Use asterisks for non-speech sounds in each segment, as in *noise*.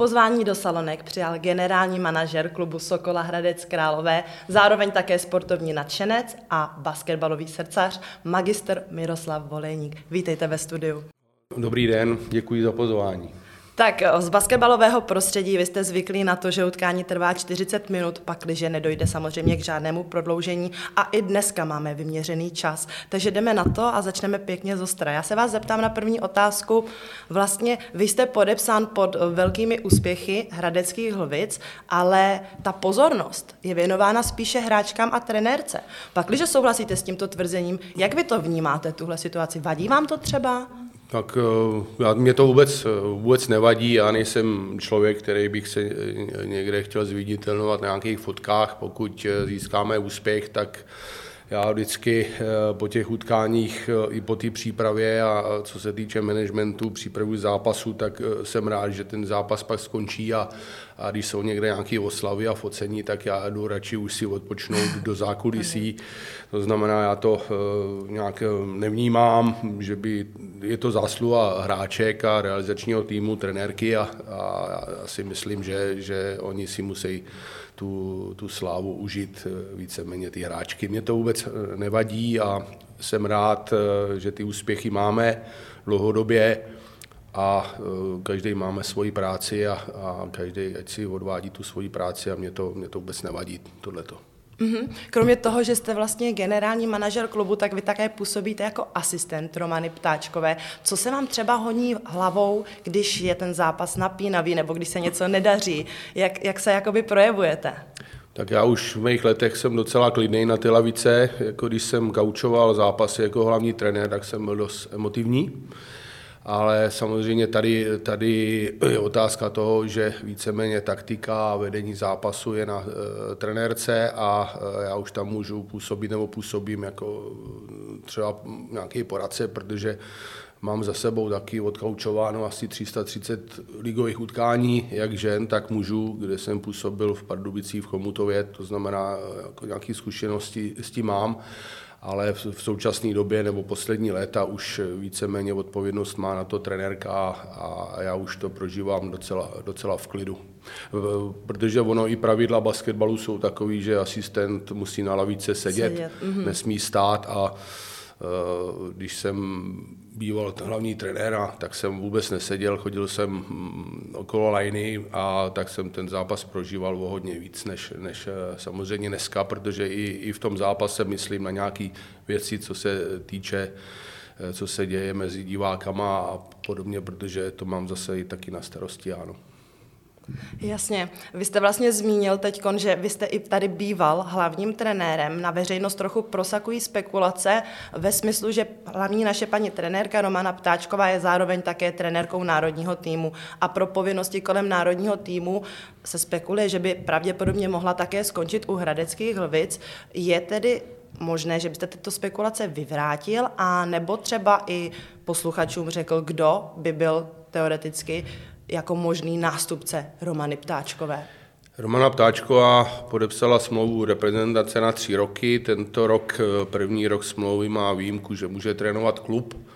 Pozvání do Salonek přijal generální manažer klubu Sokola Hradec Králové, zároveň také sportovní nadšenec a basketbalový srdcař, magister Miroslav Volejník. Vítejte ve studiu. Dobrý den, děkuji za pozvání. Tak z basketbalového prostředí vy jste zvyklí na to, že utkání trvá 40 minut, pakliže nedojde samozřejmě k žádnému prodloužení a i dneska máme vyměřený čas. Takže jdeme na to a začneme pěkně z ostra. Já se vás zeptám na první otázku. Vlastně vy jste podepsán pod velkými úspěchy hradeckých hlvic, ale ta pozornost je věnována spíše hráčkám a trenérce. Pakliže souhlasíte s tímto tvrzením, jak vy to vnímáte, tuhle situaci? Vadí vám to třeba? Tak eh, já, mě to vůbec, vůbec nevadí, já nejsem člověk, který bych se eh, někde chtěl zviditelnovat na nějakých fotkách, pokud eh, získáme úspěch, tak já vždycky po těch utkáních i po té přípravě a co se týče managementu, přípravu zápasu, tak jsem rád, že ten zápas pak skončí a, a když jsou někde nějaké oslavy a focení, tak já jdu radši už si odpočnout do zákulisí. To znamená, já to nějak nevnímám, že by je to zásluha hráček a realizačního týmu, trenérky a, a já si myslím, že, že oni si musí tu, tu slávu užít eh, víceméně ty hráčky. Mě to vůbec eh, nevadí a jsem rád, že ty úspěchy máme dlouhodobě a každý máme svoji práci a, a každý ať si odvádí tu svoji práci a mě to, mě to vůbec nevadí, tohleto. Mm-hmm. Kromě toho, že jste vlastně generální manažer klubu, tak vy také působíte jako asistent Romany Ptáčkové. Co se vám třeba honí hlavou, když je ten zápas napínavý nebo když se něco nedaří? Jak, jak se jakoby projevujete? Tak já už v mých letech jsem docela klidný na ty lavice. Jako když jsem gaučoval zápasy jako hlavní trenér, tak jsem byl dost emotivní ale samozřejmě tady, tady je otázka toho, že víceméně taktika a vedení zápasu je na e, trenérce a e, já už tam můžu působit nebo působím jako e, třeba nějaký poradce, protože mám za sebou taky odkaučováno asi 330 ligových utkání, jak žen, tak mužů, kde jsem působil v Pardubicích, v Chomutově, to znamená, jako nějaké zkušenosti s tím mám ale v současné době nebo poslední léta už víceméně odpovědnost má na to trenérka a já už to prožívám docela, docela v klidu. Protože ono i pravidla basketbalu jsou takový, že asistent musí na lavice sedět, sedět. Mm-hmm. nesmí stát a Eh, když jsem býval hlavní trenér, tak jsem vůbec neseděl, chodil jsem hm, okolo lajny a tak jsem ten zápas prožíval o hodně víc než, než eh, samozřejmě dneska, protože i, i v tom zápase myslím na nějaké věci, co se týče eh, co se děje mezi divákama a podobně, protože to mám zase i taky na starosti, ano. Jasně. Vy jste vlastně zmínil teď, že vy jste i tady býval hlavním trenérem. Na veřejnost trochu prosakují spekulace ve smyslu, že hlavní naše paní trenérka Romana Ptáčková je zároveň také trenérkou národního týmu. A pro povinnosti kolem národního týmu se spekuluje, že by pravděpodobně mohla také skončit u hradeckých lvic. Je tedy možné, že byste tyto spekulace vyvrátil a nebo třeba i posluchačům řekl, kdo by byl teoreticky jako možný nástupce Romany Ptáčkové? Romana Ptáčková podepsala smlouvu reprezentace na tři roky. Tento rok, eh, první rok smlouvy má výjimku, že může trénovat klub.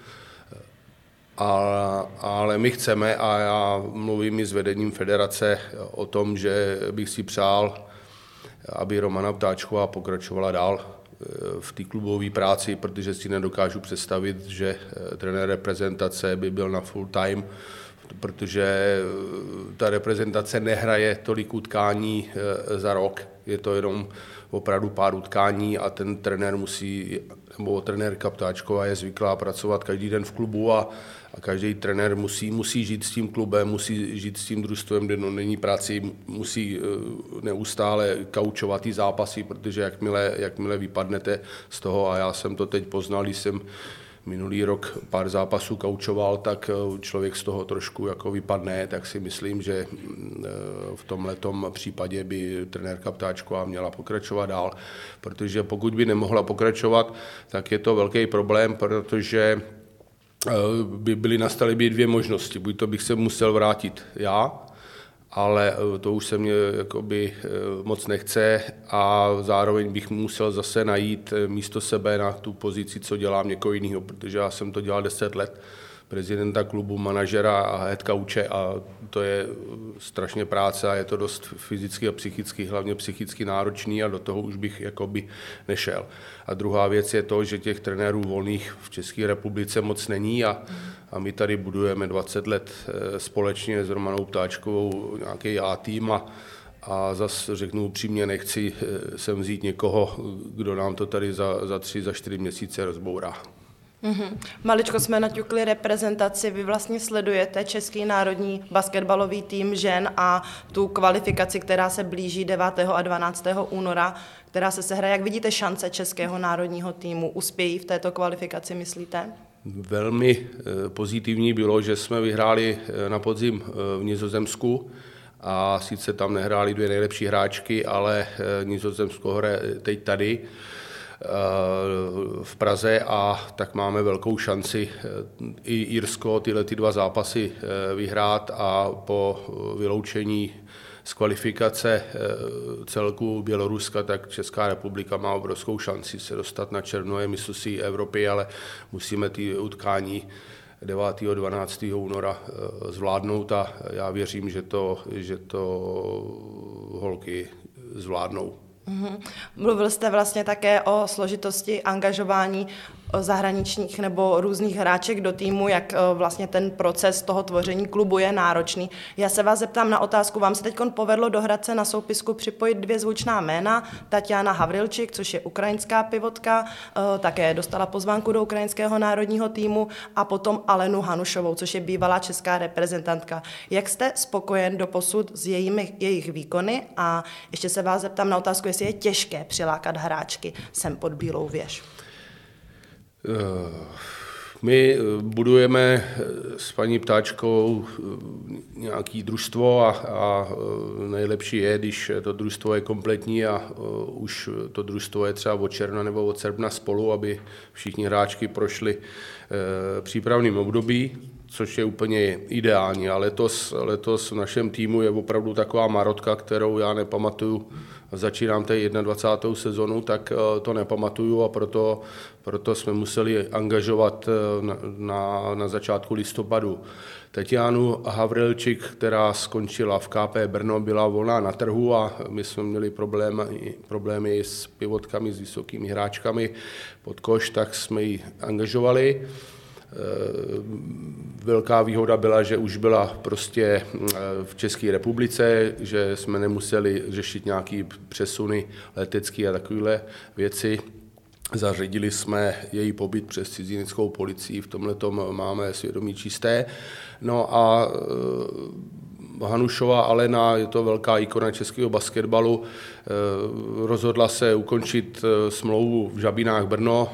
Ale, ale my chceme, a já mluvím i s vedením federace o tom, že bych si přál, aby Romana Ptáčková pokračovala dál eh, v té klubové práci, protože si nedokážu představit, že eh, trenér reprezentace by byl na full time protože eh, ta reprezentace nehraje tolik utkání eh, za rok. Je to jenom opravdu pár utkání a ten trenér musí, nebo trenérka Ptáčková je zvyklá pracovat každý den v klubu a, a každý trenér musí, musí žít s tím klubem, musí žít s tím družstvem, kde no, není práci, musí eh, neustále kaučovat ty zápasy, protože jakmile, jakmile vypadnete z toho, a já jsem to teď poznal, jsem minulý rok pár zápasů kaučoval, tak eh, člověk z toho trošku jako vypadne, tak si myslím, že mm, eh, v tomhle případě by trenérka Ptáčková měla pokračovat dál, protože pokud by nemohla pokračovat, tak je to velký problém, protože eh, by byly nastaly by dvě možnosti. Buď to bych se musel vrátit já, ale eh, to už se mě jakoby eh, moc nechce a zároveň bych musel zase najít eh, místo sebe na tu pozici, co dělám někoho jiného, protože já jsem to dělal 10 let prezidenta klubu, manažera a head coache a to je strašně práce a je to dost fyzicky a psychicky, hlavně psychicky náročný a do toho už bych jakoby nešel. A druhá věc je to, že těch trenérů volných v České republice moc není a, a my tady budujeme 20 let eh, společně s Romanou Ptáčkovou nějaký A tým a, a zase řeknu upřímně, nechci eh, sem vzít někoho, kdo nám to tady za, za tři, za čtyři měsíce rozbourá. Mm-hmm. Maličko jsme naťukli reprezentaci, vy vlastně sledujete Český národní basketbalový tým žen a tu kvalifikaci, která se blíží 9. a 12. února, která se sehraje. Jak vidíte šance Českého národního týmu? Uspějí v této kvalifikaci, myslíte? Velmi eh, pozitivní bylo, že jsme vyhráli eh, na podzim eh, v Nizozemsku a sice tam nehráli dvě nejlepší hráčky, ale Nizozemsko hraje teď tady v Praze a tak máme velkou šanci i Irsko tyhle ty dva zápasy vyhrát a po vyloučení z kvalifikace celku Běloruska, tak Česká republika má obrovskou šanci se dostat na černové mistrovství Evropy, ale musíme ty utkání 9. 12. února zvládnout a já věřím, že to, že to holky zvládnou. Mm-hmm. Mluvil jste vlastně také o složitosti angažování zahraničních nebo různých hráček do týmu, jak eh, vlastně ten proces toho tvoření klubu je náročný. Já se vás zeptám na otázku, vám se teď povedlo do Hradce na soupisku připojit dvě zvučná jména, Tatiana Havrilčik, což je ukrajinská pivotka, eh, také dostala pozvánku do ukrajinského národního týmu a potom Alenu Hanušovou, což je bývalá česká reprezentantka. Jak jste spokojen do posud s jejími, jejich výkony a ještě se vás zeptám na otázku, jestli je těžké přilákat hráčky sem pod Bílou věž. My budujeme s paní Ptáčkou nějaký družstvo a, a nejlepší je, když to družstvo je kompletní a už to družstvo je třeba od června nebo od srpna spolu, aby všichni hráčky prošli přípravným období, což je úplně ideální. A letos, letos v našem týmu je opravdu taková marotka, kterou já nepamatuju začínám té 21. sezonu, tak eh, to nepamatuju a proto, proto jsme museli angažovat eh, na, na, na začátku listopadu. Tetianu Havrilčik, která skončila v KP Brno, byla volná na trhu a my jsme měli problémy, problémy s pivotkami, s vysokými hráčkami pod koš, tak jsme ji angažovali. Eh, velká výhoda byla, že už byla prostě eh, v České republice, že jsme nemuseli řešit nějaké přesuny letecké a takovéhle věci. Zařadili jsme její pobyt přes cizineckou policii, v tomhle máme svědomí čisté. No a eh, Hanušová Alena, je to velká ikona českého basketbalu, rozhodla se ukončit smlouvu v Žabinách Brno,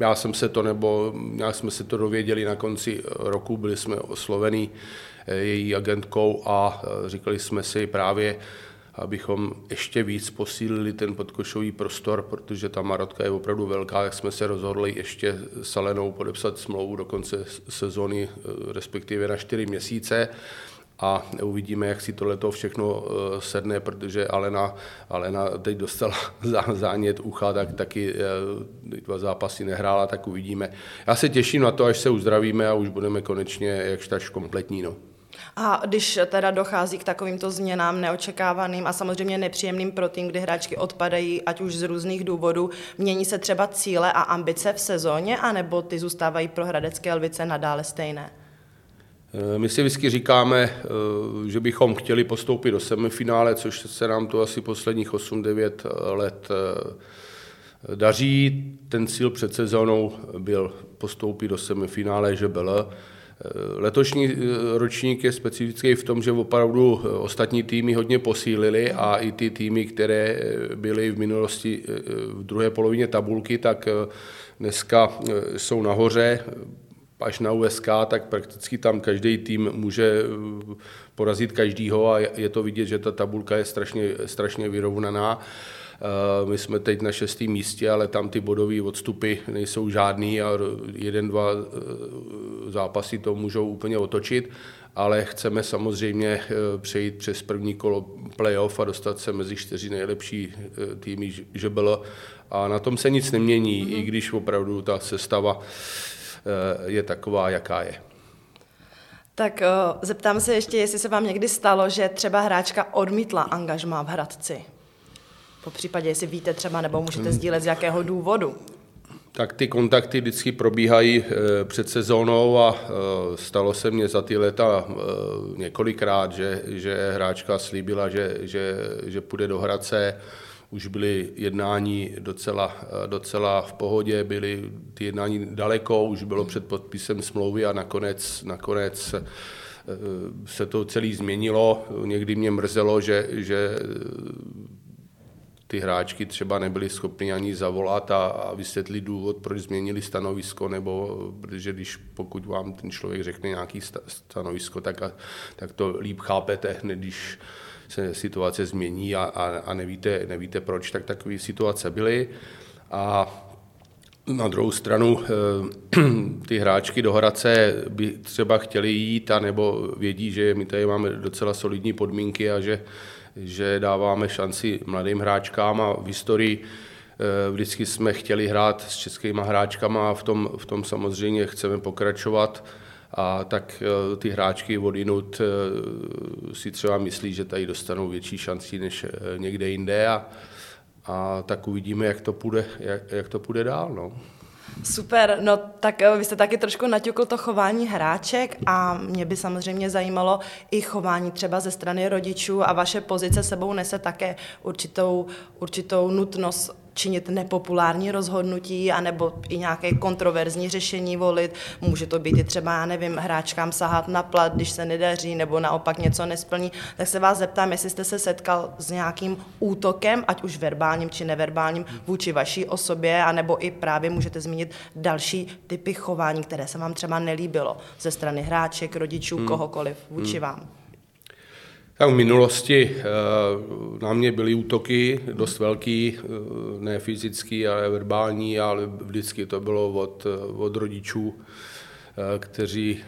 já jsem se to, nebo nějak jsme se to dověděli na konci roku, byli jsme oslovení eh, její agentkou a eh, říkali jsme si právě, abychom ještě víc posílili ten podkošový prostor, protože ta marotka je opravdu velká, tak jsme se rozhodli ještě s Alenou podepsat smlouvu do konce sezóny, eh, respektive na čtyři měsíce a uvidíme, jak si tohle všechno eh, sedne, protože Alena, Alena teď dostala *laughs* zánět ucha, tak taky eh, dva zápasy nehrála, tak uvidíme. Já se těším na to, až se uzdravíme a už budeme konečně jakž taž kompletní. No. A když teda dochází k takovýmto změnám neočekávaným a samozřejmě nepříjemným pro tým, kdy hráčky odpadají, ať už z různých důvodů, mění se třeba cíle a ambice v sezóně, anebo ty zůstávají pro hradecké lvice nadále stejné? Eh, my si vždycky říkáme, eh, že bychom chtěli postoupit do semifinále, což se nám to asi posledních 8-9 let eh, daří. Ten cíl před sezónou byl postoupit do semifinále ŽBL. Letošní ročník je specifický v tom, že opravdu ostatní týmy hodně posílili a i ty týmy, které byly v minulosti v druhé polovině tabulky, tak dneska jsou nahoře až na USK, tak prakticky tam každý tým může eh, porazit každýho a je to vidět, že ta tabulka je strašně, strašně vyrovnaná. Eh, my jsme teď na šestém místě, ale tam ty bodové odstupy nejsou žádný a jeden, dva eh, zápasy to můžou úplně otočit, ale chceme samozřejmě přejít přes první kolo playoff a dostat se mezi čtyři nejlepší týmy bylo. A na tom se nic nemění, mm-hmm. i když opravdu ta sestava je taková, jaká je. Tak zeptám se ještě, jestli se vám někdy stalo, že třeba hráčka odmítla angažmá v Hradci. Po případě, jestli víte třeba, nebo můžete hmm. sdílet z jakého důvodu. Tak ty kontakty vždycky probíhají eh, před sezónou a eh, stalo se mně za ty leta eh, několikrát, že, že hráčka slíbila, že, že, že půjde do Hradce. Už byly jednání docela, docela v pohodě, byly ty jednání daleko, už bylo před podpisem smlouvy a nakonec, nakonec se to celé změnilo. Někdy mě mrzelo, že, že ty hráčky třeba nebyly schopny ani zavolat a, a vysvětlit důvod, proč změnili stanovisko, nebo protože když pokud vám ten člověk řekne nějaký stanovisko, tak, a, tak to líp chápete, hned když se situace změní a, a, a nevíte, nevíte proč, tak takové situace byly. A na druhou stranu eh, *clears throat* ty hráčky do Hradce by třeba chtěli jít, a nebo vědí, že my tady máme docela solidní podmínky a že že dáváme šanci mladým hráčkám a v historii eh, vždycky jsme chtěli hrát s českými hráčkama a v tom, v tom samozřejmě chceme pokračovat. A tak eh, ty hráčky odinut eh, si třeba myslí, že tady dostanou větší šanci než někde jinde a, a tak uvidíme, jak to půjde, jak, jak to půjde dál. No. Super, no tak eh, vy jste taky trošku naťukl to chování hráček a mě by samozřejmě zajímalo i chování třeba ze strany rodičů a vaše pozice sebou nese také určitou, určitou nutnost činit nepopulární rozhodnutí, anebo i nějaké kontroverzní řešení volit. Může to být i třeba, já nevím, hráčkám sahat na plat, když se nedaří, nebo naopak něco nesplní. Tak se vás zeptám, jestli jste se setkal s nějakým útokem, ať už verbálním či neverbálním, vůči vaší osobě, anebo i právě můžete zmínit další typy chování, které se vám třeba nelíbilo ze strany hráček, rodičů, hmm. kohokoliv vůči hmm. vám. Tak v minulosti eh, na mě byly útoky dost velký, eh, ne fyzický, ale verbální, ale vždycky to bylo od, eh, od rodičů, kteří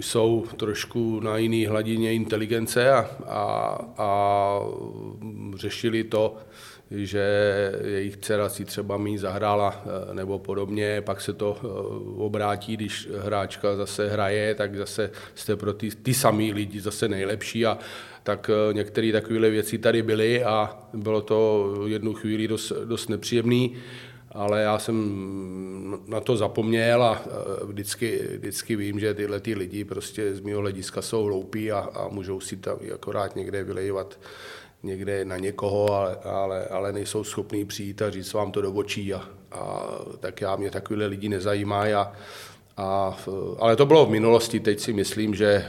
jsou trošku na jiné hladině inteligence a, a, a řešili to, že jejich dcera si třeba méně zahrála nebo podobně, pak se to obrátí, když hráčka zase hraje, tak zase jste pro ty, ty samý lidi zase nejlepší a tak některé takové věci tady byly a bylo to jednu chvíli dost, dost nepříjemný ale já jsem na to zapomněl a vždycky, vždycky vím, že tyhle ty lidi prostě z mého hlediska jsou hloupí a, a můžou si tam akorát někde vylejvat někde na někoho, ale, ale, ale nejsou schopní přijít a říct vám to do očí. A, a tak já mě takovýhle lidi nezajímá. A, a, ale to bylo v minulosti, teď si myslím, že eh,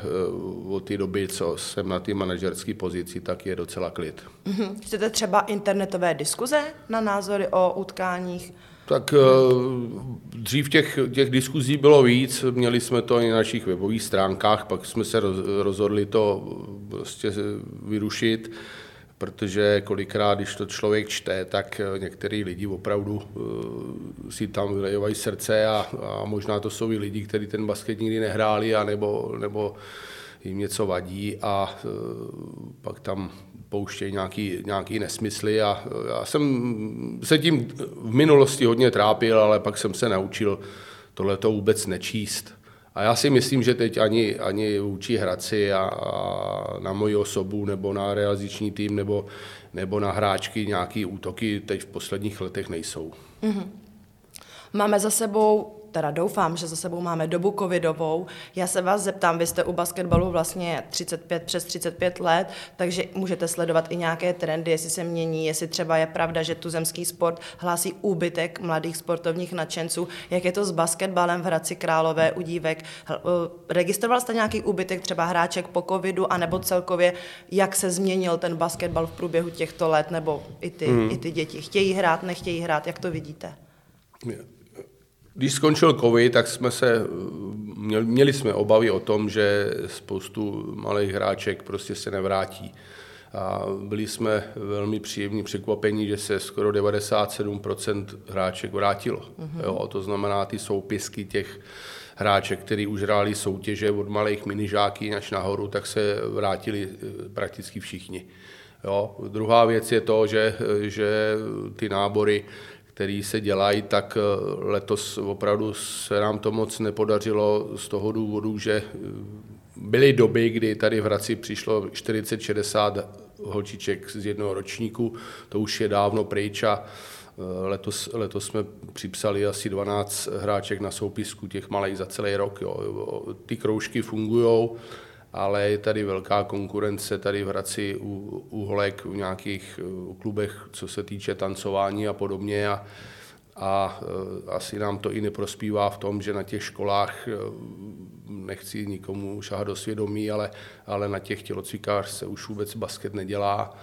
od té doby, co jsem na té manažerské pozici, tak je docela klid. Mm-hmm. Chcete třeba internetové diskuze na názory o utkáních? Tak eh, dřív těch, těch diskuzí bylo víc, měli jsme to i na našich webových stránkách, pak jsme se rozhodli to prostě vyrušit protože kolikrát, když to člověk čte, tak eh, některý lidi opravdu uh, si tam vylejovají srdce a, a možná to jsou i lidi, kteří ten basket nikdy nehráli a nebo, nebo jim něco vadí a uh, pak tam pouštějí nějaký, nějaký nesmysly a já jsem se tím v minulosti hodně trápil, ale pak jsem se naučil tohleto vůbec nečíst a já si myslím, že teď ani, ani vůči Hradci a, a na moji osobu nebo na realizační tým nebo, nebo na hráčky nějaký útoky teď v posledních letech nejsou. Mm-hmm. Máme za sebou teda doufám, že za sebou máme dobu covidovou. Já se vás zeptám, vy jste u basketbalu vlastně 35, přes 35 let, takže můžete sledovat i nějaké trendy, jestli se mění, jestli třeba je pravda, že tuzemský sport hlásí úbytek mladých sportovních nadšenců. Jak je to s basketbalem v Hradci Králové u dívek? Eh, registroval jste nějaký úbytek třeba hráček po covidu, anebo celkově, jak se změnil ten basketbal v průběhu těchto let, nebo i ty, mm. i ty děti? Chtějí hrát, nechtějí hrát, jak to vidíte? Když skončil covid, tak jsme se, měli jsme obavy o tom, že spoustu malých hráček prostě se nevrátí. A byli jsme velmi příjemní překvapení, že se skoro 97% hráček vrátilo. Mm-hmm. Jo, to znamená ty soupisky těch hráček, který už hráli soutěže od malých minižáků až nahoru, tak se vrátili eh, prakticky všichni. Jo. Druhá věc je to, že, že ty nábory který se dělají, tak letos opravdu se nám to moc nepodařilo z toho důvodu, že byly doby, kdy tady v Hradci přišlo 40-60 holčiček z jednoho ročníku, to už je dávno pryč a Eh, letos, letos jsme připsali asi 12 hráček na soupisku těch malých za celý rok. Jo. Ty kroužky fungují, ale je tady velká konkurence tady v Hradci u, u holek v nějakých u klubech, co se týče tancování a podobně. A, a eh, asi nám to i neprospívá v tom, že na těch školách, eh, nechci nikomu šahat do svědomí, ale, ale na těch tělocvikář se už vůbec basket nedělá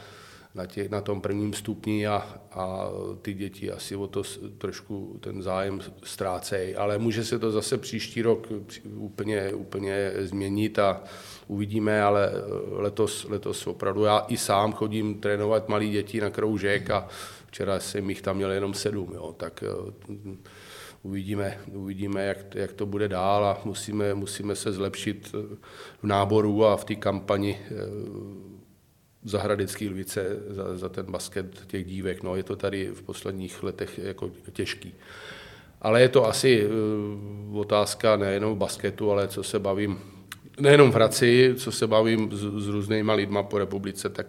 na, těch, na tom prvním stupni a, a ty děti asi o to trošku ten zájem ztrácejí. Ale může se to zase příští rok úplně, úplně změnit a uvidíme, ale letos, letos opravdu já i sám chodím trénovat malí děti na kroužek a včera jsem jich tam měl jenom sedm, jo, tak eh, uvidíme, uvidíme jak, jak to bude dál a musíme, musíme se zlepšit v náboru a v té kampani eh, Zahradecký Lvice za, za ten basket těch dívek. No, je to tady v posledních letech jako těžký. Ale je to asi uh, otázka nejenom basketu, ale co se bavím, nejenom v Hradci, co se bavím s, s různýma lidma po republice, tak,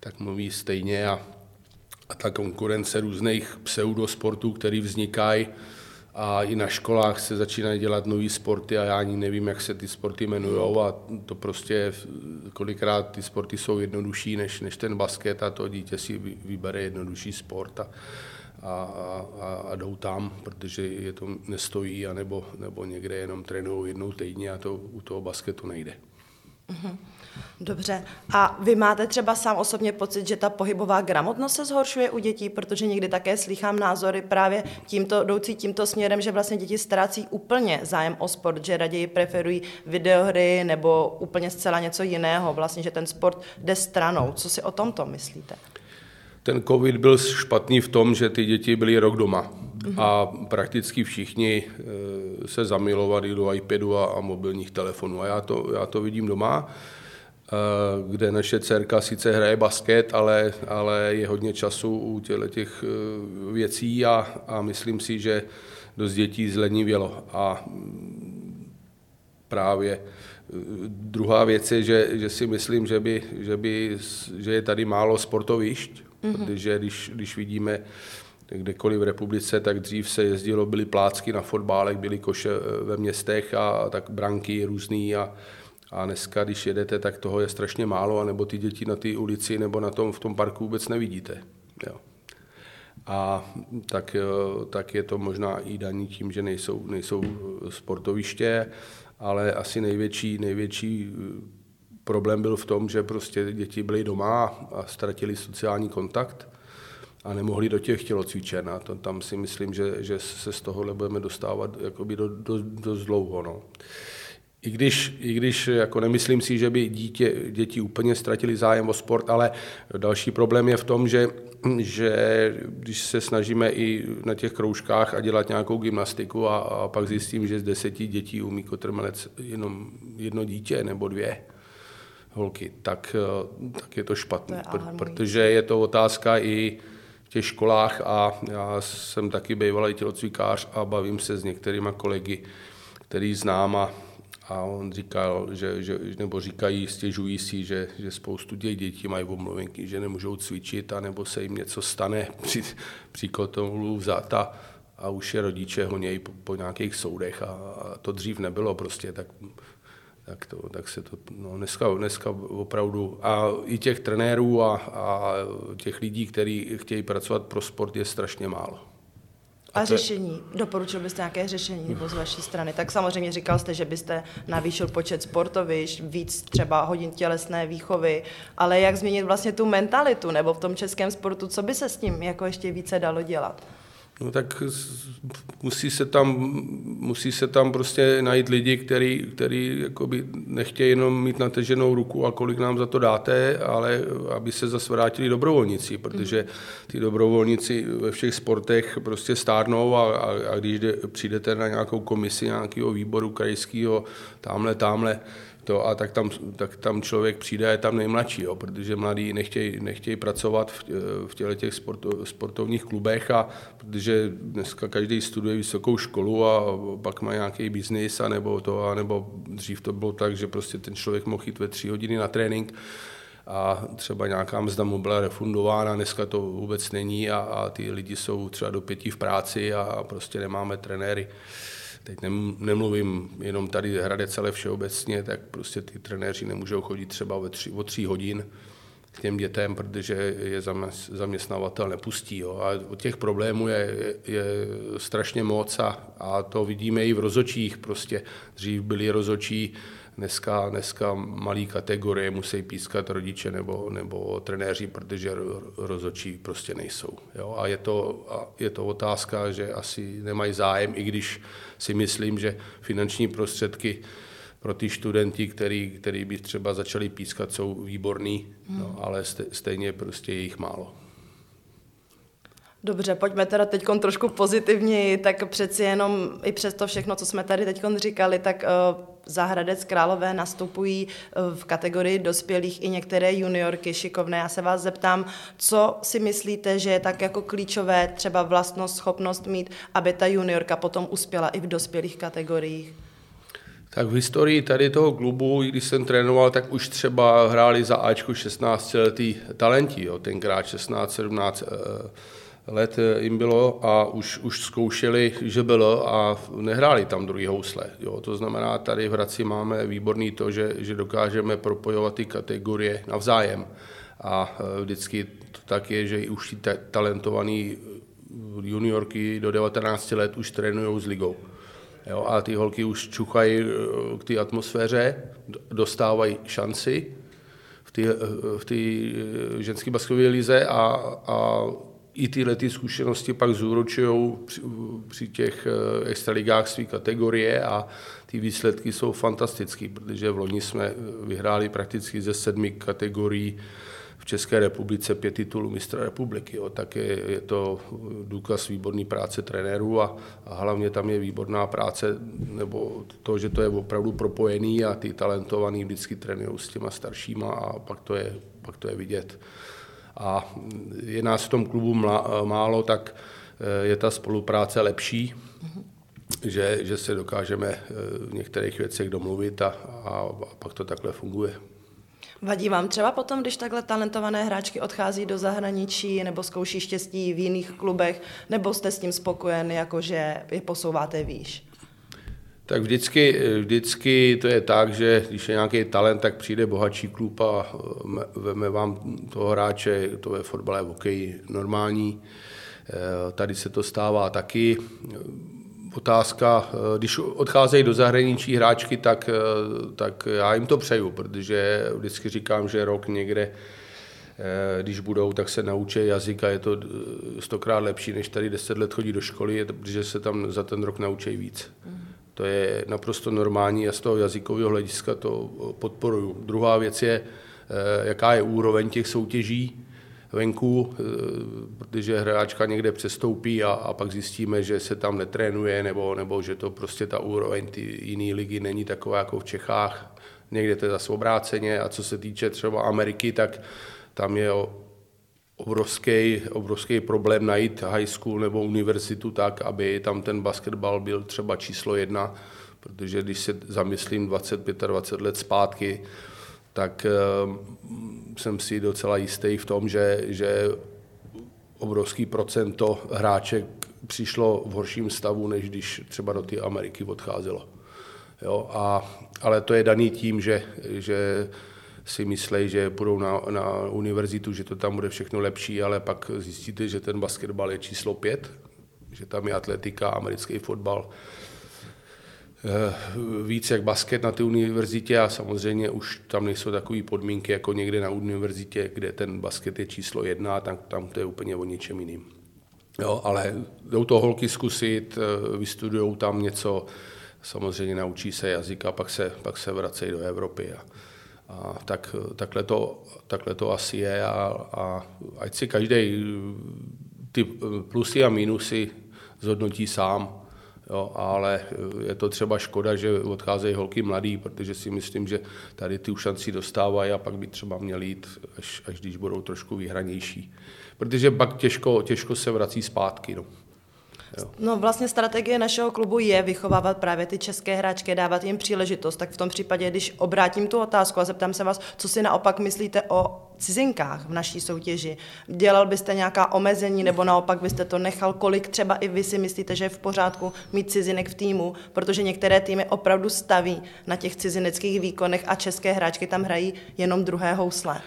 tak mluví stejně a, a ta konkurence různých pseudosportů, které vznikají, a i na školách se začínají dělat nové sporty a já ani nevím, jak se ty sporty jmenují a to prostě kolikrát ty sporty jsou jednodušší než, než ten basket a to dítě si vybere jednodušší sport a, a, a, a jdou tam, protože je to nestojí, anebo, nebo někde jenom trénují jednou týdně a to u toho basketu nejde. Mm-hmm. Dobře. A vy máte třeba sám osobně pocit, že ta pohybová gramotnost se zhoršuje u dětí, protože někdy také slychám názory právě tímto, jdoucí tímto směrem, že vlastně děti ztrácí úplně zájem o sport, že raději preferují videohry nebo úplně zcela něco jiného, vlastně, že ten sport jde stranou. Co si o tomto myslíte? Ten covid byl špatný v tom, že ty děti byly rok doma a prakticky všichni eh, se zamilovali do iPadu a mobilních telefonů. A já to, já to vidím doma. Eh, kde naše dcerka sice hraje basket, ale, ale je hodně času u těch eh, věcí a, a myslím si, že dost dětí zlenivělo. A mm, právě eh, druhá věc je, že, že si myslím, že, by, že, by, že je tady málo sportovišť, mm-hmm. protože když, když vidíme kdekoliv v republice, tak dřív se jezdilo, byly plácky na fotbálek, byly koše ve městech a tak branky různý a, a dneska, když jedete, tak toho je strašně málo, anebo ty děti na té ulici nebo na tom, v tom parku vůbec nevidíte. Jo. A tak, eh, tak je to možná i daní tím, že nejsou, nejsou sportoviště, ale asi největší, největší eh, problém byl v tom, že prostě děti byly doma a ztratili sociální kontakt a nemohli do těch tělocvičen. A to, tam si myslím, že, že se z tohohle budeme dostávat jakoby do, do, dost dlouho. No. I když, I když jako nemyslím si, že by dítě, děti úplně ztratili zájem o sport, ale další problém je v tom, že, že když se snažíme i na těch kroužkách a dělat nějakou gymnastiku a, a pak zjistím, že z deseti dětí umí kotrmelec jenom jedno dítě nebo dvě holky, tak, tak je to špatné, to je protože je to otázka i v těch školách a já jsem taky bývalý tělocvikář a bavím se s některýma kolegy, který znám a a on říkal, že, že, nebo říkají, stěžují si, že, že spoustu těch dětí mají omluvenky, že nemůžou cvičit, anebo se jim něco stane při, při kotomlu vzat a, a už je rodiče honějí po, po nějakých soudech a, a to dřív nebylo prostě, tak, tak, to, tak se to, no dneska, dneska opravdu, a i těch trenérů a, a těch lidí, kteří chtějí pracovat pro sport, je strašně málo. A, řešení? Doporučil byste nějaké řešení nebo z vaší strany? Tak samozřejmě říkal jste, že byste navýšil počet sportovišť, víc třeba hodin tělesné výchovy, ale jak změnit vlastně tu mentalitu nebo v tom českém sportu, co by se s tím jako ještě více dalo dělat? No tak musí se tam, musí se tam prostě najít lidi, který, který jakoby nechtějí jenom mít nateženou ruku a kolik nám za to dáte, ale aby se zase vrátili dobrovolníci, protože ty dobrovolníci ve všech sportech prostě stárnou a, a, a když jde, přijdete na nějakou komisi nějakého výboru krajského, tamhle, tamhle, to, a tak tam, tak tam člověk přijde, je tam nejmladší, jo, protože mladí nechtějí, nechtějí pracovat v, v těle těch sporto, sportovních klubech a protože dneska každý studuje vysokou školu a pak má nějaký biznis a nebo to, a nebo dřív to bylo tak, že prostě ten člověk mohl jít ve tři hodiny na trénink a třeba nějaká mzda mu byla refundována, dneska to vůbec není a, a ty lidi jsou třeba do pěti v práci a prostě nemáme trenéry teď nemluvím jenom tady Hradec, ale všeobecně, tak prostě ty trenéři nemůžou chodit třeba o tři, o tři hodin k těm dětem, protože je zaměstnavatel nepustí. Jo. A těch problémů je, je strašně moc a, a to vidíme i v rozočích. Prostě dřív byli rozočí, dneska, dneska malý kategorie musí pískat rodiče nebo, nebo trenéři, protože rozočí prostě nejsou. Jo. A, je to, a je to otázka, že asi nemají zájem, i když si myslím, že finanční prostředky pro ty studenty, který, který by třeba začali pískat, jsou výborný, hmm. no, ale stejně prostě je jich málo. Dobře, pojďme teda teď trošku pozitivněji, tak přeci jenom i přes to všechno, co jsme tady teď říkali, tak uh, Zahradec Králové nastupují uh, v kategorii dospělých i některé juniorky šikovné. Já se vás zeptám, co si myslíte, že je tak jako klíčové třeba vlastnost, schopnost mít, aby ta juniorka potom uspěla i v dospělých kategoriích? Tak v historii tady toho klubu, když jsem trénoval, tak už třeba hráli za Ačku 16 letý talenti, jo, tenkrát 16, 17 let jim bylo a už, už zkoušeli, že bylo a nehráli tam druhý housle. Jo. To znamená, tady v Hradci máme výborný to, že, že dokážeme propojovat ty kategorie navzájem. A e, vždycky to tak je, že už ty talentovaný juniorky do 19 let už trénují s ligou. Jo, a ty holky už čuchají k té atmosféře, dostávají šanci v té v ženské basketballové lize a, a i tyhle ty zkušenosti pak zúročují při, při těch eh, extraligách své kategorie a ty výsledky jsou fantastické, protože v loni jsme vyhráli prakticky ze sedmi kategorií v České republice pět titulů mistra republiky. Jo. Tak je, je to důkaz výborné práce trenérů a, a hlavně tam je výborná práce, nebo to, že to je opravdu propojený a ty talentovaný vždycky trénují s těma staršíma a pak to je, pak to je vidět a je nás v tom klubu málo, tak eh, je ta spolupráce lepší, že, že se dokážeme eh, v některých věcech domluvit a, a pak to takhle funguje. Vadí vám třeba potom, když takhle talentované hráčky odchází do zahraničí nebo zkouší štěstí v jiných klubech, nebo jste s tím spokojen, jakože je posouváte výš? Tak vždycky, vždycky to je tak, že když je nějaký talent, tak přijde bohatší klub a veme vám toho hráče, to je fotbale, hokej normální. Eh, tady se to stává taky. Otázka, eh, když odcházejí do zahraničí hráčky, tak, eh, tak já jim to přeju, protože vždycky říkám, že rok někde když budou, tak se naučí jazyk a je to stokrát lepší, než tady deset let chodí do školy, protože se tam za ten rok naučí víc. Mm. To je naprosto normální a z toho jazykového hlediska to podporuju. Druhá věc je, eh, jaká je úroveň těch soutěží venku, eh, protože hráčka někde přestoupí a, a pak zjistíme, že se tam netrénuje nebo, nebo že to prostě ta úroveň ty jiné ligy není taková jako v Čechách. Někde to je zase obráceně a co se týče třeba Ameriky, tak tam je obrovský, obrovský problém najít high school nebo univerzitu tak, aby tam ten basketbal byl třeba číslo jedna, protože když se zamyslím 25-20 let zpátky, tak uh, jsem si docela jistý v tom, že, že obrovský procento hráček přišlo v horším stavu, než když třeba do té Ameriky odcházelo. Jo, a, ale to je daný tím, že, že si myslí, že půjdou na, na univerzitu, že to tam bude všechno lepší, ale pak zjistíte, že ten basketbal je číslo pět, že tam je atletika, americký fotbal, eh, víc jak basket na té univerzitě a samozřejmě už tam nejsou takové podmínky jako někde na univerzitě, kde ten basket je číslo jedna, tam, tam to je úplně o něčem jiným. Jo, ale jdou to holky zkusit, eh, vystudují tam něco, samozřejmě naučí se jazyk a pak se, pak se vracejí do Evropy. A, a tak, takhle, to, takhle to asi je a, a ať si každý ty plusy a minusy zhodnotí sám. Jo, ale je to třeba škoda, že odcházejí holky mladý, protože si myslím, že tady ty šanci dostávají a pak by třeba měli jít, až, až když budou trošku vyhranější. Protože pak těžko, těžko se vrací zpátky. No. No vlastně strategie našeho klubu je vychovávat právě ty české hráčky, dávat jim příležitost. Tak v tom případě, když obrátím tu otázku a zeptám se vás, co si naopak myslíte o cizinkách v naší soutěži. Dělal byste nějaká omezení nebo naopak byste to nechal, kolik třeba i vy si myslíte, že je v pořádku mít cizinek v týmu, protože některé týmy opravdu staví na těch cizineckých výkonech a české hráčky tam hrají jenom druhé housle.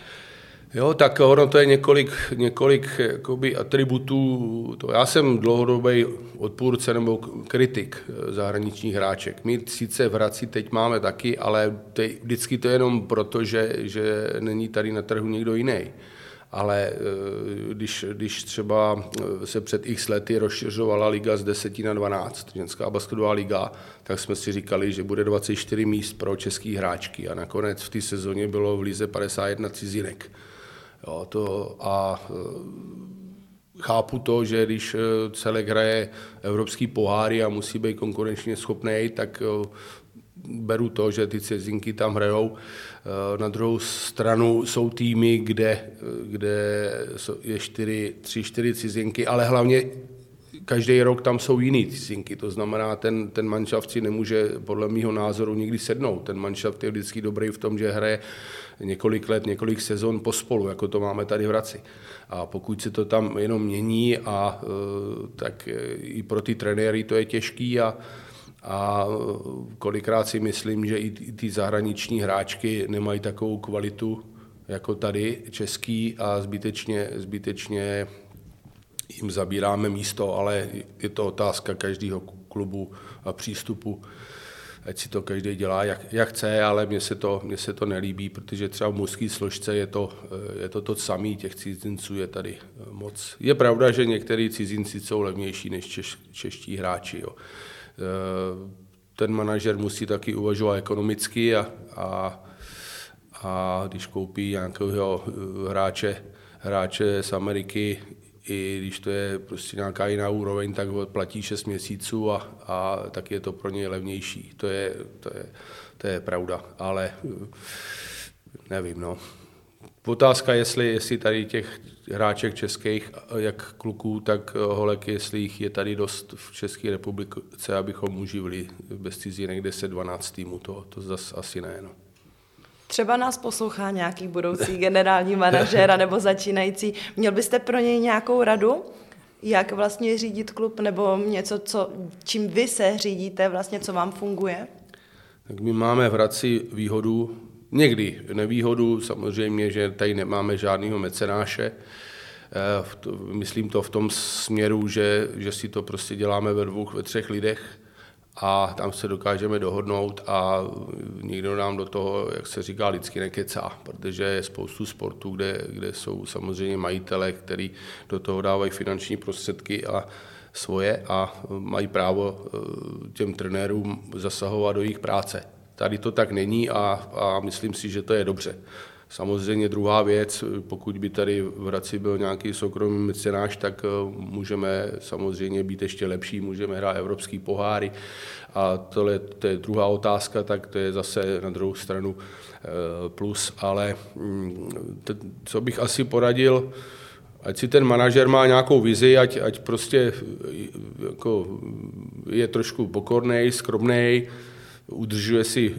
Jo, tak ono to je několik, několik jakoby, atributů. To já jsem dlouhodobý odpůrce nebo kritik zahraničních hráček. My sice v Hradci teď máme taky, ale te, vždycky to je jenom proto, že, že není tady na trhu někdo jiný. Ale eh, když, když třeba se před x lety rozšiřovala liga z 10 na 12, ženská basketbalová liga, tak jsme si říkali, že bude 24 míst pro český hráčky a nakonec v té sezóně bylo v lize 51 cizinek. Jo, to a e, chápu to, že když e, celek hraje evropský poháry a musí být konkurenčně schopný, tak e, beru to, že ty cizinky tam hrajou. Na druhou stranu jsou týmy, kde, kde je čtyři, tři, čtyři cizinky, ale hlavně každý rok tam jsou jiný cizinky, to znamená, ten, ten manšaft si nemůže podle mého názoru nikdy sednout. Ten manšaft je vždycky dobrý v tom, že hraje několik let, několik sezon pospolu, jako to máme tady v Hradci. A pokud se to tam jenom mění, a, e, tak i pro ty trenéry to je těžký a, a kolikrát si myslím, že i ty zahraniční hráčky nemají takovou kvalitu jako tady český a zbytečně, zbytečně jim zabíráme místo, ale je to otázka každého klubu a přístupu ať si to každý dělá, jak, jak chce, ale mně se, to, mně se to nelíbí, protože třeba v mužské složce je to, je to to samé, těch cizinců je tady eh, moc. Je pravda, že některý cizinci jsou levnější než češ, čeští hráči. Jo. Eh, ten manažer musí taky uvažovat ekonomicky a, a, a když koupí nějakého eh, hráče, hráče z Ameriky i když to je prostě nějaká jiná úroveň, tak platí 6 měsíců a, a tak je to pro ně levnější. To je, to je, to je pravda, ale nevím, no. Otázka, jestli, jestli tady těch hráček českých, jak kluků, tak holek, jestli jich je tady dost v České republice, abychom uživili bez cizinek 10-12 týmů, to, to zase asi ne. No. Třeba nás poslouchá nějaký budoucí generální manažer *laughs* nebo začínající. Měl byste pro něj nějakou radu? Jak vlastně řídit klub nebo něco, co, čím vy se řídíte, vlastně co vám funguje? Tak my máme v Hradci výhodu, někdy nevýhodu, samozřejmě, že tady nemáme žádného mecenáše, eh, myslím to v tom směru, že, že si to prostě děláme ve dvou, ve třech lidech, a tam se dokážeme dohodnout a nikdo nám do toho, jak se říká, lidsky nekecá, protože je spoustu sportů, kde, kde jsou samozřejmě majitele, kteří do toho dávají finanční prostředky a svoje a mají právo eh, těm trenérům zasahovat do jejich práce. Tady to tak není a, a myslím si, že to je dobře. Samozřejmě druhá věc, pokud by tady v Hradci byl nějaký soukromý mecenáš, tak eh, můžeme samozřejmě být ještě lepší, můžeme hrát evropský poháry. A tohle to je druhá otázka, tak to je zase na druhou stranu eh, plus, ale mm, co bych asi poradil, ať si ten manažer má nějakou vizi, ať, ať prostě eh, jako je trošku pokorný, skromný, udržuje si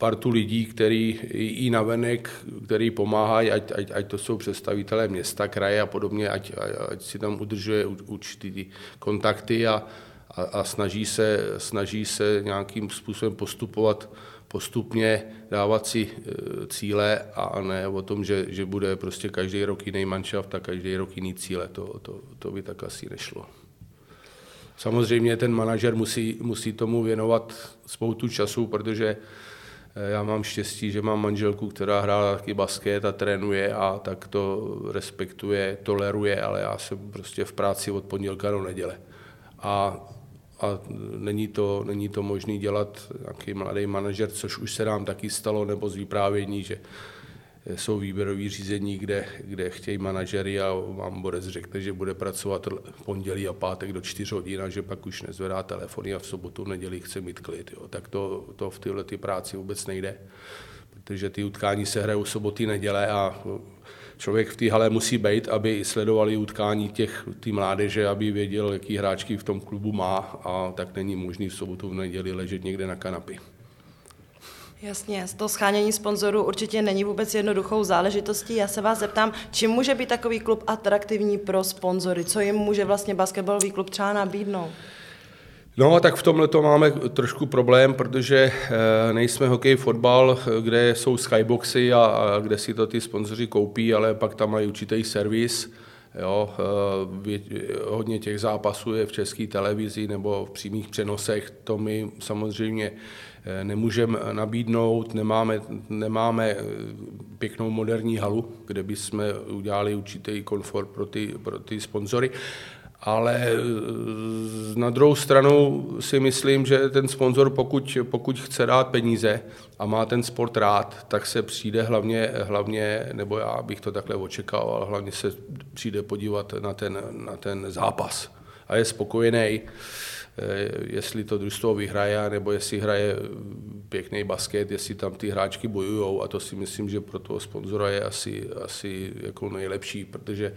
partu lidí, který i navenek, který pomáhají, ať, ať, ať to jsou představitelé města, kraje a podobně, ať, ať si tam udržuje určitý kontakty a, a, a snaží, se, snaží se nějakým způsobem postupovat postupně, dávat si e, cíle a ne o tom, že, že bude prostě každý rok jiný manšaft a každý rok jiný cíle. To, to, to by tak asi nešlo. Samozřejmě ten manažer musí, musí tomu věnovat spoustu času, protože Eh, já mám štěstí, že mám manželku, která hrála taky basket a trénuje a tak to respektuje, toleruje, ale já jsem prostě v práci od pondělka do neděle. A, a není to, není to možné dělat nějaký mladý manažer, což už se nám taky stalo, nebo z vyprávění, že jsou výběrový řízení, kde, kde chtějí manažery a vám Borec řekne, že bude pracovat pondělí a pátek do 4 hodin a že pak už nezvedá telefony a v sobotu, v neděli chce mít klid. Jo. Tak to, to v tyhle ty práci vůbec nejde, protože ty utkání se hrajou soboty, neděle a člověk v té hale musí být, aby sledovali utkání těch tý mládeže, aby věděl, jaký hráčky v tom klubu má a tak není možný v sobotu, v neděli ležet někde na kanapě. Jasně, to schánění sponzorů určitě není vůbec jednoduchou záležitostí. Já se vás zeptám, čím může být takový klub atraktivní pro sponzory? Co jim může vlastně basketbalový klub třeba nabídnout? No, tak v tomhle to máme trošku problém, protože eh, nejsme hokej, fotbal, kde jsou skyboxy a, a kde si to ty sponzoři koupí, ale pak tam mají určitý servis. Jo, eh, hodně těch zápasů je v české televizi nebo v přímých přenosech, to my samozřejmě eh, nemůžeme nabídnout, nemáme, nemáme pěknou moderní halu, kde bychom udělali určitý komfort pro ty, pro ty sponzory, ale eh, na druhou stranu si myslím, že ten sponzor, pokud, pokud chce dát peníze a má ten sport rád, tak se přijde hlavně, hlavně nebo já bych to takhle očekával, hlavně se přijde podívat na ten, na ten zápas a je spokojený, eh, jestli to družstvo vyhraje, nebo jestli hraje pěkný basket, jestli tam ty hráčky bojují a to si myslím, že pro toho sponzora je asi, asi jako nejlepší, protože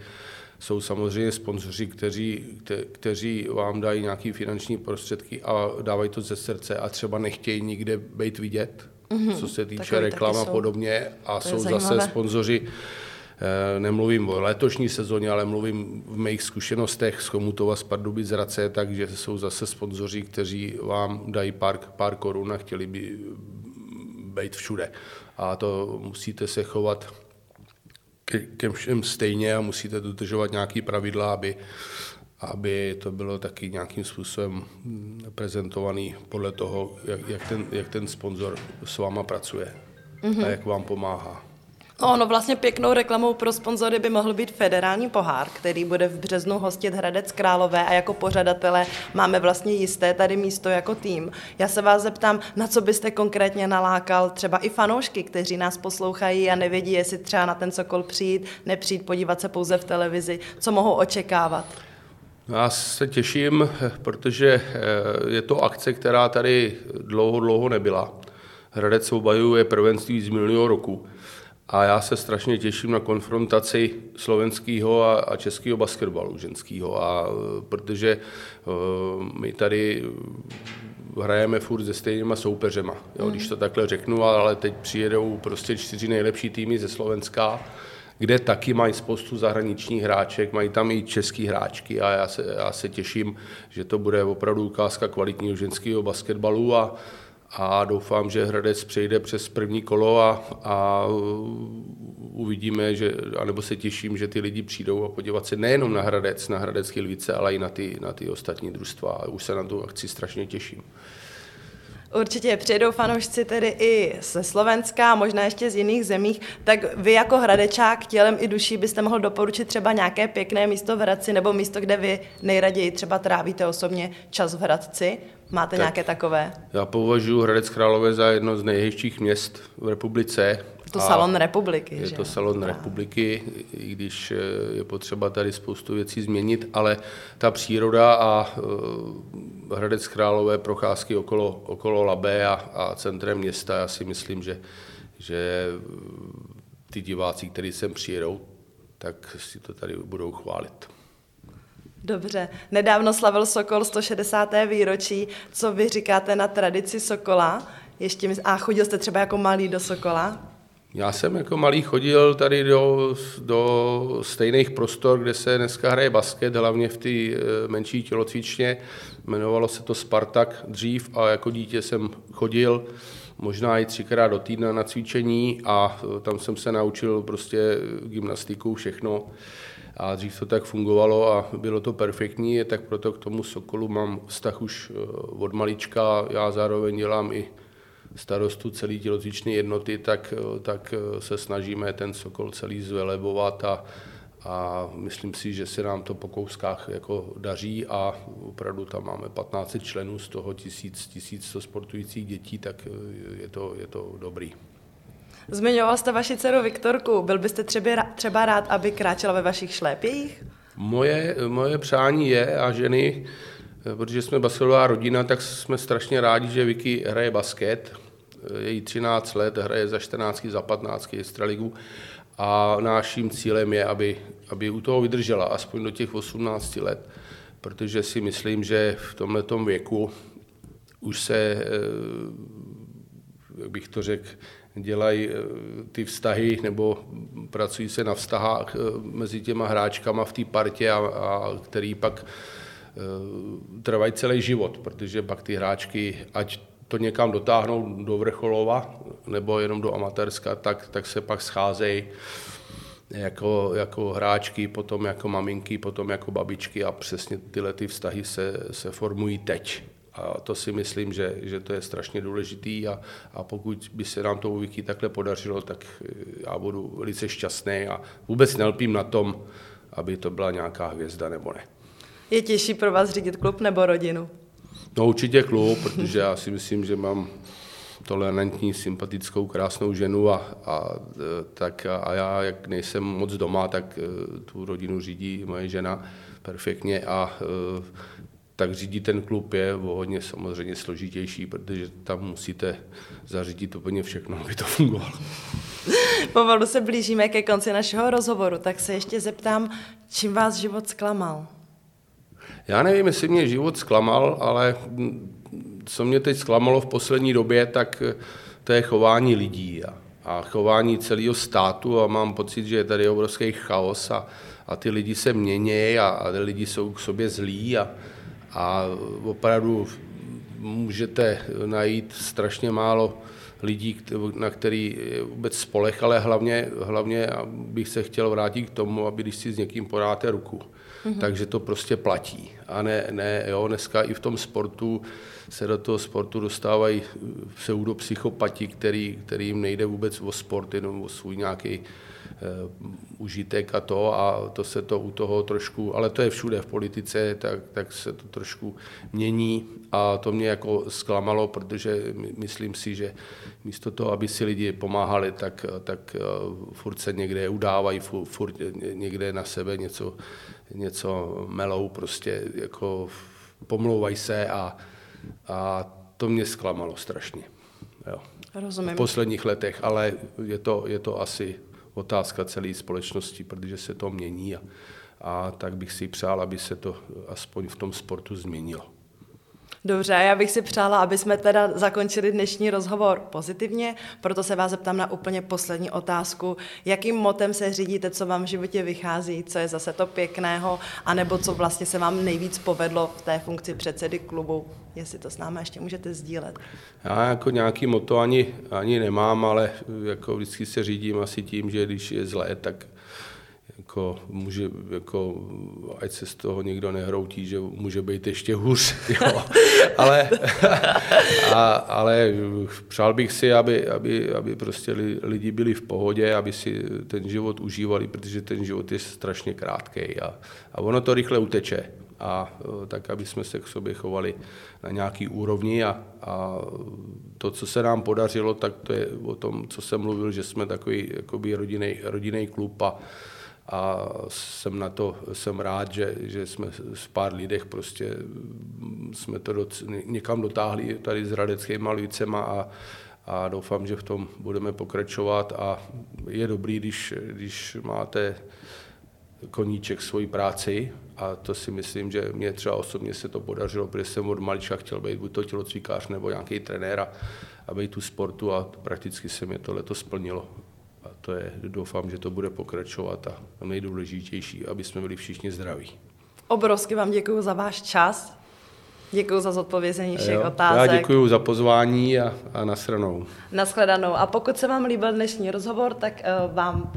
jsou samozřejmě sponzoři, kteří, kte, kteří vám dají nějaké finanční prostředky a dávají to ze srdce a třeba nechtějí nikde být vidět, mm-hmm. co se týče reklama a podobně. A to jsou zase sponzoři, nemluvím o letošní sezóně, ale mluvím v mých zkušenostech z Komutova, z Pardubic, z Race, takže jsou zase sponzoři, kteří vám dají pár, pár korun a chtěli by být všude. A to musíte se chovat ke, ke všem stejně a musíte dodržovat nějaké pravidla, aby, aby to bylo taky nějakým způsobem prezentovaný podle toho, jak, jak, ten, jak ten sponzor s váma pracuje mm-hmm. a jak vám pomáhá. No, no vlastně pěknou reklamou pro sponzory by mohl být federální pohár, který bude v březnu hostit Hradec Králové a jako pořadatele máme vlastně jisté tady místo jako tým. Já se vás zeptám, na co byste konkrétně nalákal třeba i fanoušky, kteří nás poslouchají a nevědí, jestli třeba na ten Sokol přijít, nepřijít, podívat se pouze v televizi, co mohou očekávat? Já se těším, protože eh, je to akce, která tady dlouho, dlouho nebyla. Hradec obhajuje prvenství z minulého roku a já se strašně těším na konfrontaci slovenského a, a českého basketbalu ženského, a protože uh, my tady hrajeme furt se stejnýma soupeřema, jo, když to takhle řeknu, ale teď přijedou prostě čtyři nejlepší týmy ze Slovenska, kde taky mají spoustu zahraničních hráček, mají tam i český hráčky. A já se, já se těším, že to bude opravdu ukázka kvalitního ženského basketbalu a a doufám, že Hradec přejde přes první kolo a, a uvidíme, že, anebo se těším, že ty lidi přijdou a podívat se nejenom na Hradec, na Hradec Chilvice, ale i na ty, na ty ostatní družstva. Už se na tu akci strašně těším. Určitě přijedou fanoušci tedy i ze Slovenska, možná ještě z jiných zemích, tak vy jako hradečák tělem i duší byste mohl doporučit třeba nějaké pěkné místo v Hradci nebo místo, kde vy nejraději třeba trávíte osobně čas v Hradci? Máte tak nějaké takové? Já považuji Hradec Králové za jedno z nejhezčích měst v republice. To salon republiky, Je že? to salon a... republiky, i když eh, je potřeba tady spoustu věcí změnit, ale ta příroda a uh, Hradec Králové procházky okolo, okolo Labe a, a centrem města, já si myslím, že, že ty diváci, kteří sem přijedou, tak si to tady budou chválit. Dobře. Nedávno slavil Sokol 160. výročí. Co vy říkáte na tradici Sokola? Ještě my... A chodil jste třeba jako malý do Sokola? Já jsem jako malý chodil tady do, do stejných prostor, kde se dneska hraje basket, hlavně v té eh, menší tělocvičně. Jmenovalo se to Spartak dřív a jako dítě jsem chodil možná i třikrát do týdna na cvičení a eh, tam jsem se naučil prostě gymnastiku, všechno a dřív to tak fungovalo a bylo to perfektní, tak proto k tomu Sokolu mám vztah už eh, od malička. Já zároveň dělám i starostu celý tělocvičné jednoty, tak, eh, tak eh, se snažíme ten Sokol celý zvelebovat a, a myslím si, že se nám to po kouskách jako daří a opravdu tam máme 15 členů, z toho 1000, 1100 sportujících dětí, tak je to, je to dobrý. Zmiňoval jste vaši dceru Viktorku. Byl byste třeba, třeba rád, aby kráčela ve vašich šlépějích? Moje, moje přání je a ženy, protože jsme basketbalová rodina, tak jsme strašně rádi, že Vicky hraje basket. Je jí 13 let, hraje za 14, za 15 extraligu a naším cílem je, aby, aby u toho vydržela aspoň do těch 18 let, protože si myslím, že v tomto věku už se, eh, jak bych to řekl, dělají eh, ty vztahy nebo pracují se na vztahách eh, mezi těma hráčkama v té partě, a, a který pak trvají celý život, protože pak ty hráčky, ať to někam dotáhnou do vrcholova nebo jenom do amatérska, tak, tak se pak scházejí jako, jako hráčky, potom jako maminky, potom jako babičky a přesně tyhle ty vztahy se, se formují teď. A to si myslím, že, že to je strašně důležitý a, a pokud by se nám to u Vicky takhle podařilo, tak já budu velice šťastný a vůbec nelpím na tom, aby to byla nějaká hvězda nebo ne. Je těžší pro vás řídit klub nebo rodinu? No určitě klub, protože já si myslím, že mám tolerantní, sympatickou, krásnou ženu a, a, tak, a já, jak nejsem moc doma, tak e, tu rodinu řídí moje žena perfektně a tak řídí ten klub je o hodně samozřejmě složitější, protože tam musíte zařídit úplně všechno, aby to fungovalo. Pomalu se blížíme ke konci našeho rozhovoru, tak se ještě zeptám, čím vás život zklamal? Já nevím, jestli mě život zklamal, ale co mě teď zklamalo v poslední době, tak to je chování lidí a, a chování celého státu a mám pocit, že je tady obrovský chaos a, a ty lidi se mění a, a ty lidi jsou k sobě zlí a, a opravdu můžete najít strašně málo lidí, na který je vůbec spolech, ale hlavně, hlavně bych se chtěl vrátit k tomu, aby když si s někým podáte ruku, mm-hmm. takže to prostě platí. A ne, ne, jo, dneska i v tom sportu se do toho sportu dostávají pseudopsychopati, který, kterým nejde vůbec o sport, jenom o svůj nějaký užitek a to a to se to u toho trošku, ale to je všude v politice, tak, tak se to trošku mění a to mě jako zklamalo, protože myslím si, že místo toho, aby si lidi pomáhali, tak, tak uh, furt se někde udávají, furt, furt někde na sebe něco, něco melou, prostě jako pomlouvají se a, a to mě zklamalo strašně. Jo. Rozumím. V posledních letech, ale je to, je to asi otázka celé společnosti, protože se to mění a, a tak bych si přál, aby se to aspoň v tom sportu změnilo. Dobře, já bych si přála, aby jsme teda zakončili dnešní rozhovor pozitivně, proto se vás zeptám na úplně poslední otázku. Jakým motem se řídíte, co vám v životě vychází, co je zase to pěkného, anebo co vlastně se vám nejvíc povedlo v té funkci předsedy klubu? Jestli to s námi ještě můžete sdílet. Já jako nějaký moto ani, ani nemám, ale jako vždycky se řídím asi tím, že když je zlé, tak jako může, jako, ať se z toho někdo nehroutí, že může být ještě hůř, *laughs* jo. ale, a, ale přál bych si, aby, aby, aby prostě lidi byli v pohodě, aby si ten život užívali, protože ten život je strašně krátký a, a ono to rychle uteče a tak, aby jsme se k sobě chovali na nějaký úrovni a, a to, co se nám podařilo, tak to je o tom, co jsem mluvil, že jsme takový rodinný klub a, a jsem na to, jsem rád, že, že jsme s pár lidech prostě jsme to doc, někam dotáhli tady s Radeckými Lvicema a, a doufám, že v tom budeme pokračovat. A je dobrý, když, když máte koníček svoji práci. A to si myslím, že mě třeba osobně se to podařilo, protože jsem od malička chtěl být buď to tělocvikář nebo nějaký trenér a, a být tu sportu a prakticky se mě to letos splnilo to je, doufám, že to bude pokračovat a nejdůležitější, aby jsme byli všichni zdraví. Obrovsky vám děkuji za váš čas. Děkuji za zodpovězení všech jo, otázek. Já děkuji za pozvání a, a nasranou. Naschledanou. A pokud se vám líbil dnešní rozhovor, tak uh, vám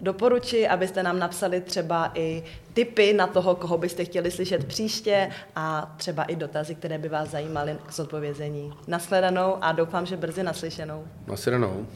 doporučuji, abyste nám napsali třeba i tipy na toho, koho byste chtěli slyšet příště a třeba i dotazy, které by vás zajímaly k zodpovězení. Naschledanou a doufám, že brzy naslyšenou. Nasledanou.